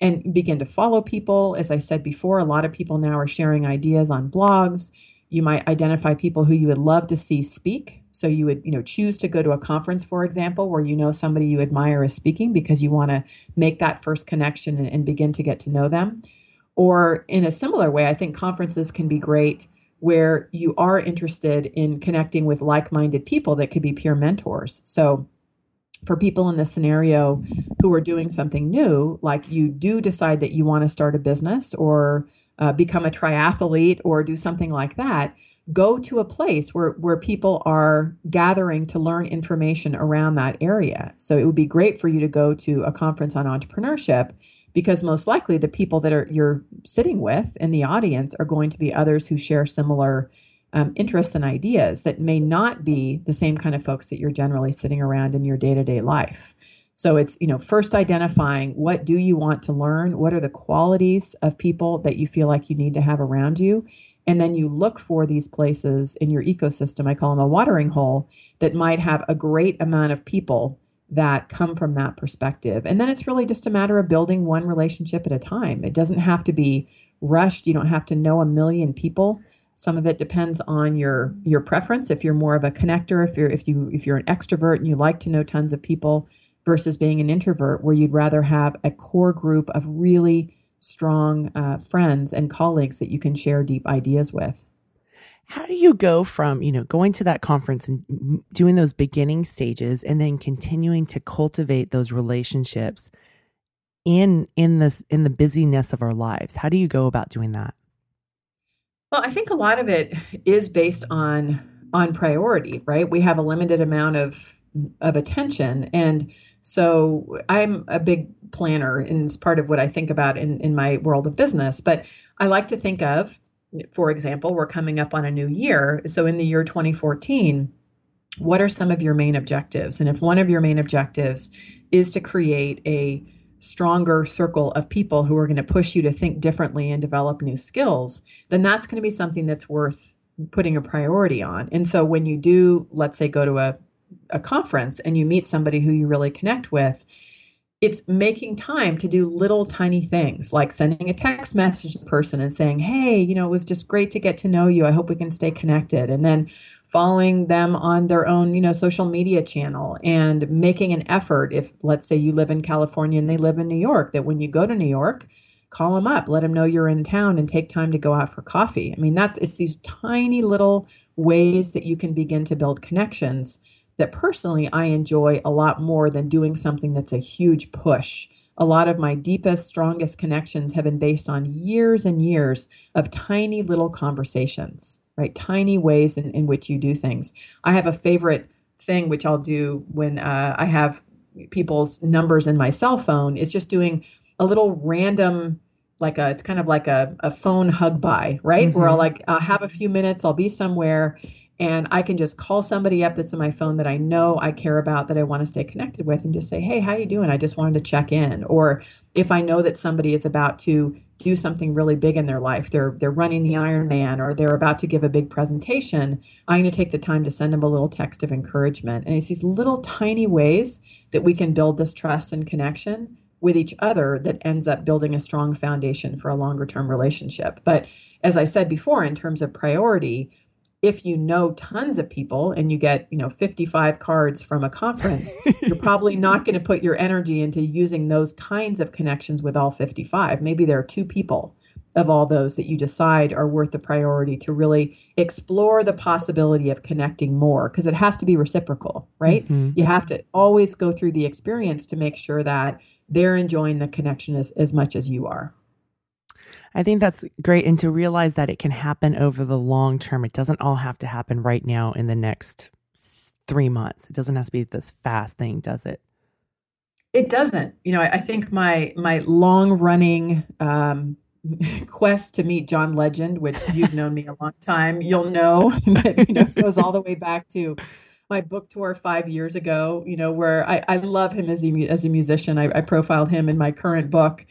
[SPEAKER 2] and begin to follow people. As I said before, a lot of people now are sharing ideas on blogs. You might identify people who you would love to see speak. So you would, you know, choose to go to a conference, for example, where you know somebody you admire is speaking because you want to make that first connection and, and begin to get to know them. Or in a similar way, I think conferences can be great where you are interested in connecting with like-minded people that could be peer mentors. So for people in this scenario who are doing something new, like you do decide that you want to start a business or uh, become a triathlete or do something like that, go to a place where, where people are gathering to learn information around that area. So it would be great for you to go to a conference on entrepreneurship because most likely the people that are you're sitting with in the audience are going to be others who share similar um, interests and ideas that may not be the same kind of folks that you're generally sitting around in your day-to-day life. So it's you know first identifying what do you want to learn what are the qualities of people that you feel like you need to have around you and then you look for these places in your ecosystem i call them a watering hole that might have a great amount of people that come from that perspective. And then it's really just a matter of building one relationship at a time. It doesn't have to be rushed. You don't have to know a million people some of it depends on your your preference. If you're more of a connector, if you're if you if you're an extrovert and you like to know tons of people, versus being an introvert, where you'd rather have a core group of really strong uh, friends and colleagues that you can share deep ideas with.
[SPEAKER 1] How do you go from you know going to that conference and doing those beginning stages, and then continuing to cultivate those relationships in in this in the busyness of our lives? How do you go about doing that?
[SPEAKER 2] Well, I think a lot of it is based on on priority, right? We have a limited amount of of attention and so I'm a big planner and it's part of what I think about in, in my world of business. But I like to think of, for example, we're coming up on a new year. So in the year 2014, what are some of your main objectives? And if one of your main objectives is to create a stronger circle of people who are going to push you to think differently and develop new skills, then that's going to be something that's worth putting a priority on. And so when you do, let's say, go to a, a conference and you meet somebody who you really connect with, it's making time to do little tiny things like sending a text message to the person and saying, Hey, you know, it was just great to get to know you. I hope we can stay connected. And then following them on their own, you know, social media channel and making an effort if let's say you live in California and they live in New York that when you go to New York, call them up, let them know you're in town and take time to go out for coffee. I mean, that's it's these tiny little ways that you can begin to build connections that personally I enjoy a lot more than doing something that's a huge push. A lot of my deepest, strongest connections have been based on years and years of tiny little conversations right? Tiny ways in, in which you do things. I have a favorite thing which I'll do when uh, I have people's numbers in my cell phone is just doing a little random like a it's kind of like a, a phone hug by right mm-hmm. where i'll mm-hmm. like i'll have a few minutes i'll be somewhere and I can just call somebody up that's in my phone that I know I care about that I want to stay connected with and just say, "Hey, how you doing? I just wanted to check in." Or if I know that somebody is about to do something really big in their life, they're they're running the Ironman or they're about to give a big presentation, I'm going to take the time to send them a little text of encouragement. And it's these little tiny ways that we can build this trust and connection with each other that ends up building a strong foundation for a longer term relationship. But as I said before in terms of priority, if you know tons of people and you get you know 55 cards from a conference you're (laughs) probably not going to put your energy into using those kinds of connections with all 55 maybe there are two people of all those that you decide are worth the priority to really explore the possibility of connecting more because it has to be reciprocal, right? Mm-hmm. You have to always go through the experience to make sure that they're enjoying the connection as, as much as you are.
[SPEAKER 1] I think that's great. And to realize that it can happen over the long term, it doesn't all have to happen right now in the next three months. It doesn't have to be this fast thing, does it?
[SPEAKER 2] It doesn't. You know, I, I think my my long running um, (laughs) quest to meet John Legend, which you've known me a long time, you'll know (laughs) that you know goes all the way back to my book tour five years ago. You know, where I, I love him as a as a musician. I, I profiled him in my current book,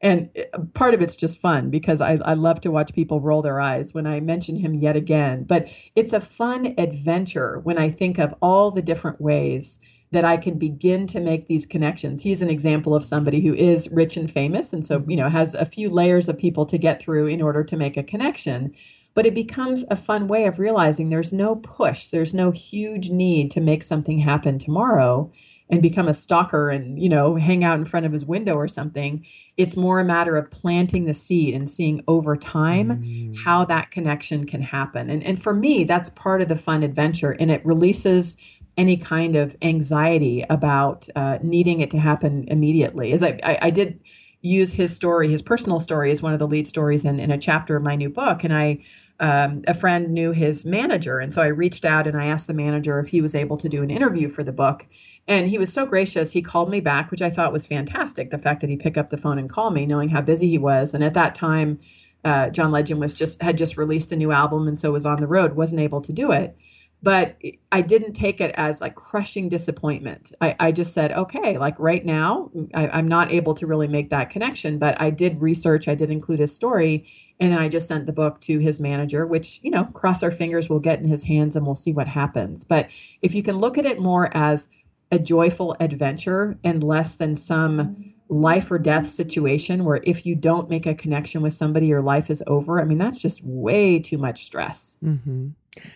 [SPEAKER 2] and eh, part of it's just fun because I, I love to watch people roll their eyes when I mention him yet again. But it's a fun adventure when I think of all the different ways that I can begin to make these connections. He's an example of somebody who is rich and famous and so, you know, has a few layers of people to get through in order to make a connection. But it becomes a fun way of realizing there's no push, there's no huge need to make something happen tomorrow and become a stalker and, you know, hang out in front of his window or something. It's more a matter of planting the seed and seeing over time mm. how that connection can happen. And and for me, that's part of the fun adventure and it releases any kind of anxiety about uh, needing it to happen immediately. As I, I, I, did use his story, his personal story, as one of the lead stories in, in a chapter of my new book, and I. Um, a friend knew his manager, and so I reached out and I asked the manager if he was able to do an interview for the book. And he was so gracious. He called me back, which I thought was fantastic. The fact that he picked up the phone and called me, knowing how busy he was. And at that time, uh, John Legend was just had just released a new album, and so was on the road, wasn't able to do it but I didn't take it as like crushing disappointment. I, I just said, okay, like right now, I, am not able to really make that connection, but I did research, I did include his story, and then I just sent the book to his manager, which, you know, cross our fingers, we'll get in his hands and we'll see what happens. But if you can look at it more as a joyful adventure and less than some life or death situation where if you don't make a connection with somebody, your life is over, I mean, that's just way too much stress.
[SPEAKER 1] Mm-hmm.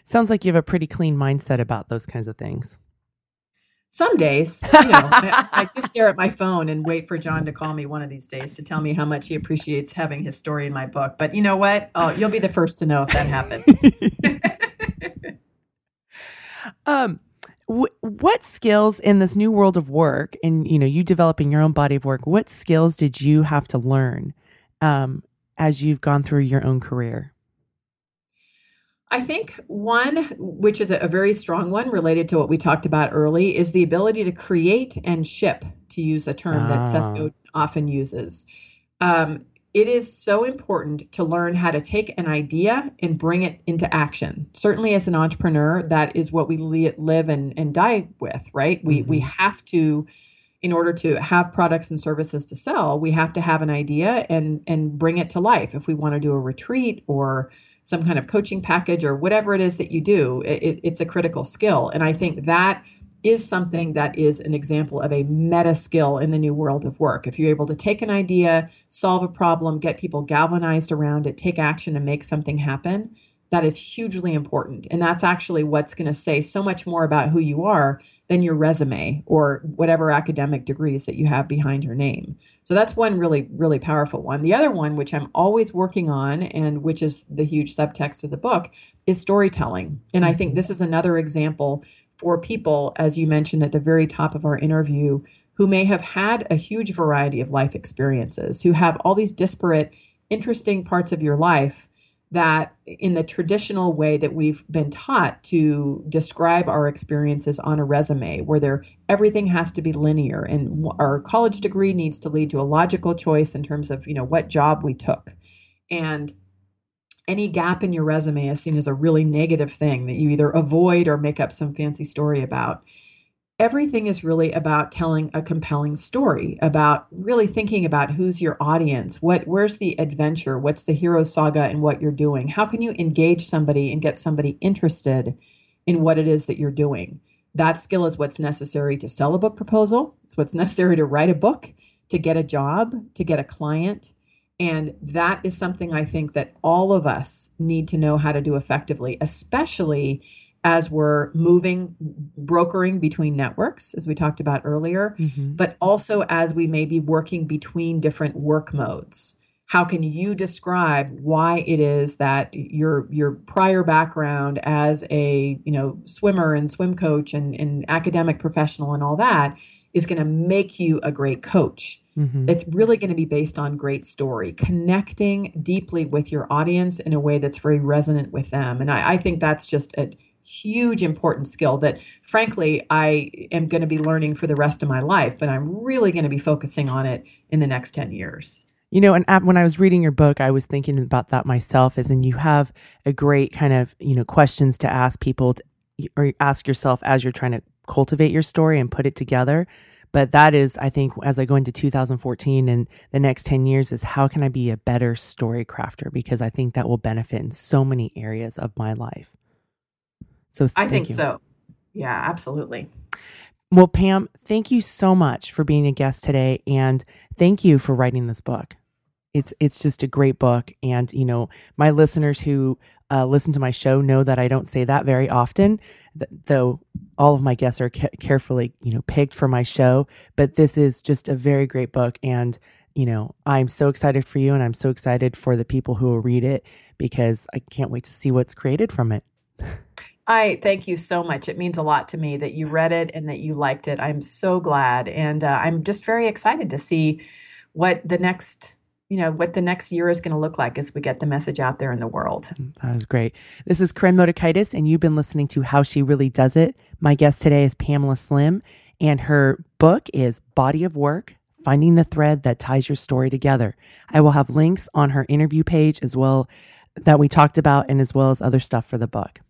[SPEAKER 1] Sounds like you have a pretty clean mindset about those kinds of things.
[SPEAKER 2] Some days, you know, I, I, just stare at my phone and wait for John to call me one of these days to tell me how much he appreciates having his story in my book. But you know what? Oh, you'll be the first to know if that happens. (laughs)
[SPEAKER 1] um, what skills in this new world of work, and you know, you developing your own body of work, what skills did you have to learn um, as you've gone through your own career?
[SPEAKER 2] I think one, which is a very strong one related to what we talked about early, is the ability to create and ship, to use a term ah. that Seth ah. Godin often uses. Um, it is so important to learn how to take an idea and bring it into action. Certainly, as an entrepreneur, that is what we live and, and die with, right? We mm-hmm. we have to, in order to have products and services to sell, we have to have an idea and and bring it to life. If we want to do a retreat or some kind of coaching package or whatever it is that you do, it, it's a critical skill. And I think that is something that is an example of a meta skill in the new world of work. If you're able to take an idea, solve a problem, get people galvanized around it, take action and make something happen, that is hugely important. And that's actually what's going to say so much more about who you are than your resume or whatever academic degrees that you have behind your name. So that's one really, really powerful one. The other one, which I'm always working on and which is the huge subtext of the book, is storytelling. And I think mm-hmm. this is another example for people, as you mentioned at the very top of our interview, who may have had a huge variety of life experiences, who have all these disparate, interesting parts of your life that in the traditional way that we've been taught to describe our experiences on a resume where there everything has to be linear and our college degree needs to lead to a logical choice in terms of you know what job we took. And any gap in your resume is seen as a really negative thing that you either avoid or make up some fancy story about. Everything is really about telling a compelling story about really thinking about who's your audience what where's the adventure what's the hero saga and what you're doing? How can you engage somebody and get somebody interested in what it is that you're doing? That skill is what's necessary to sell a book proposal. It's what's (laughs) necessary to write a book to get a job to get a client and that is something i think that all of us need to know how to do effectively especially as we're moving, brokering between networks, as we talked about earlier, mm-hmm. but also as we may be working between different work modes. how can you describe why it is that your your prior background as a you know swimmer and swim coach and, and academic professional and all that is going to make you a great coach mm-hmm. it's really going to be based on great story connecting deeply with your audience in a way that's very resonant with them and i, I think that's just a huge important skill that frankly i am going to be learning for the rest of my life but i'm really going to be focusing on it in the next 10 years
[SPEAKER 1] you know, and when I was reading your book, I was thinking about that myself. Is and you have a great kind of you know questions to ask people, to, or ask yourself as you're trying to cultivate your story and put it together. But that is, I think, as I go into 2014 and the next 10 years, is how can I be a better story crafter? Because I think that will benefit in so many areas of my life.
[SPEAKER 2] So I think you. so. Yeah, absolutely.
[SPEAKER 1] Well, Pam, thank you so much for being a guest today, and thank you for writing this book it's it's just a great book and you know my listeners who uh, listen to my show know that i don't say that very often th- though all of my guests are ca- carefully you know picked for my show but this is just a very great book and you know i'm so excited for you and i'm so excited for the people who will read it because i can't wait to see what's created from it
[SPEAKER 2] I thank you so much. It means a lot to me that you read it and that you liked it. I'm so glad. And uh, I'm just very excited to see what the next you know what the next year is going to look like as we get the message out there in the world.
[SPEAKER 1] Mm, that is great. This is Koren Motekaitis, and you've been listening to How She Really Does It. My guest today is Pamela Slim, and her book is Body of Work: Finding the Thread That Ties Your Story Together. I will have links on her interview page as well that we talked about, and as well as other stuff for the book.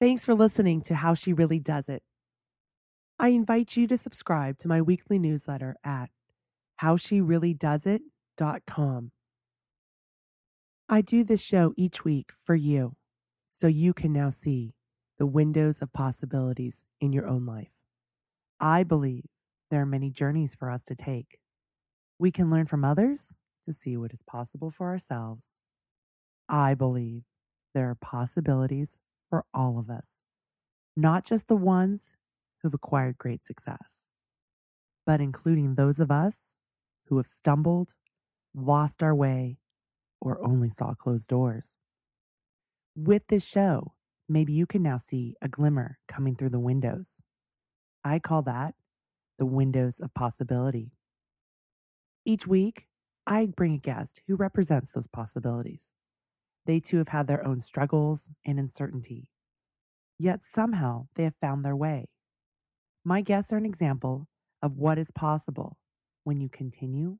[SPEAKER 1] Thanks for listening to How She Really Does It. I invite you to subscribe to my weekly newsletter at howshereallydoesit.com com. I do this show each week for you, so you can now see the windows of possibilities in your own life. I believe there are many journeys for us to take. We can learn from others to see what is possible for ourselves. I believe there are possibilities for all of us, not just the ones who've acquired great success, but including those of us who have stumbled lost our way, or only saw closed doors. With this show, maybe you can now see a glimmer coming through the windows. I call that the windows of possibility. Each week, I bring a guest who represents those possibilities. They too have had their own struggles and uncertainty, yet somehow they have found their way. My guests are an example of what is possible when you continue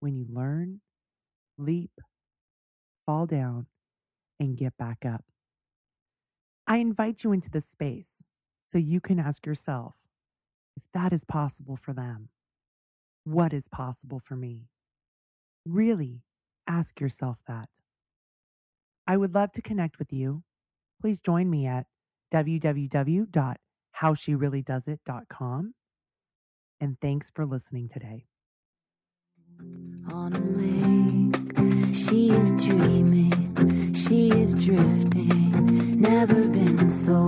[SPEAKER 1] when you learn, leap, fall down, and get back up. I invite you into this space so you can ask yourself if that is possible for them. What is possible for me? Really ask yourself that. I would love to connect with you. Please join me at www.howshereallydoesit.com. And thanks for listening today
[SPEAKER 3] on a lake. She is dreaming, she is drifting, never been so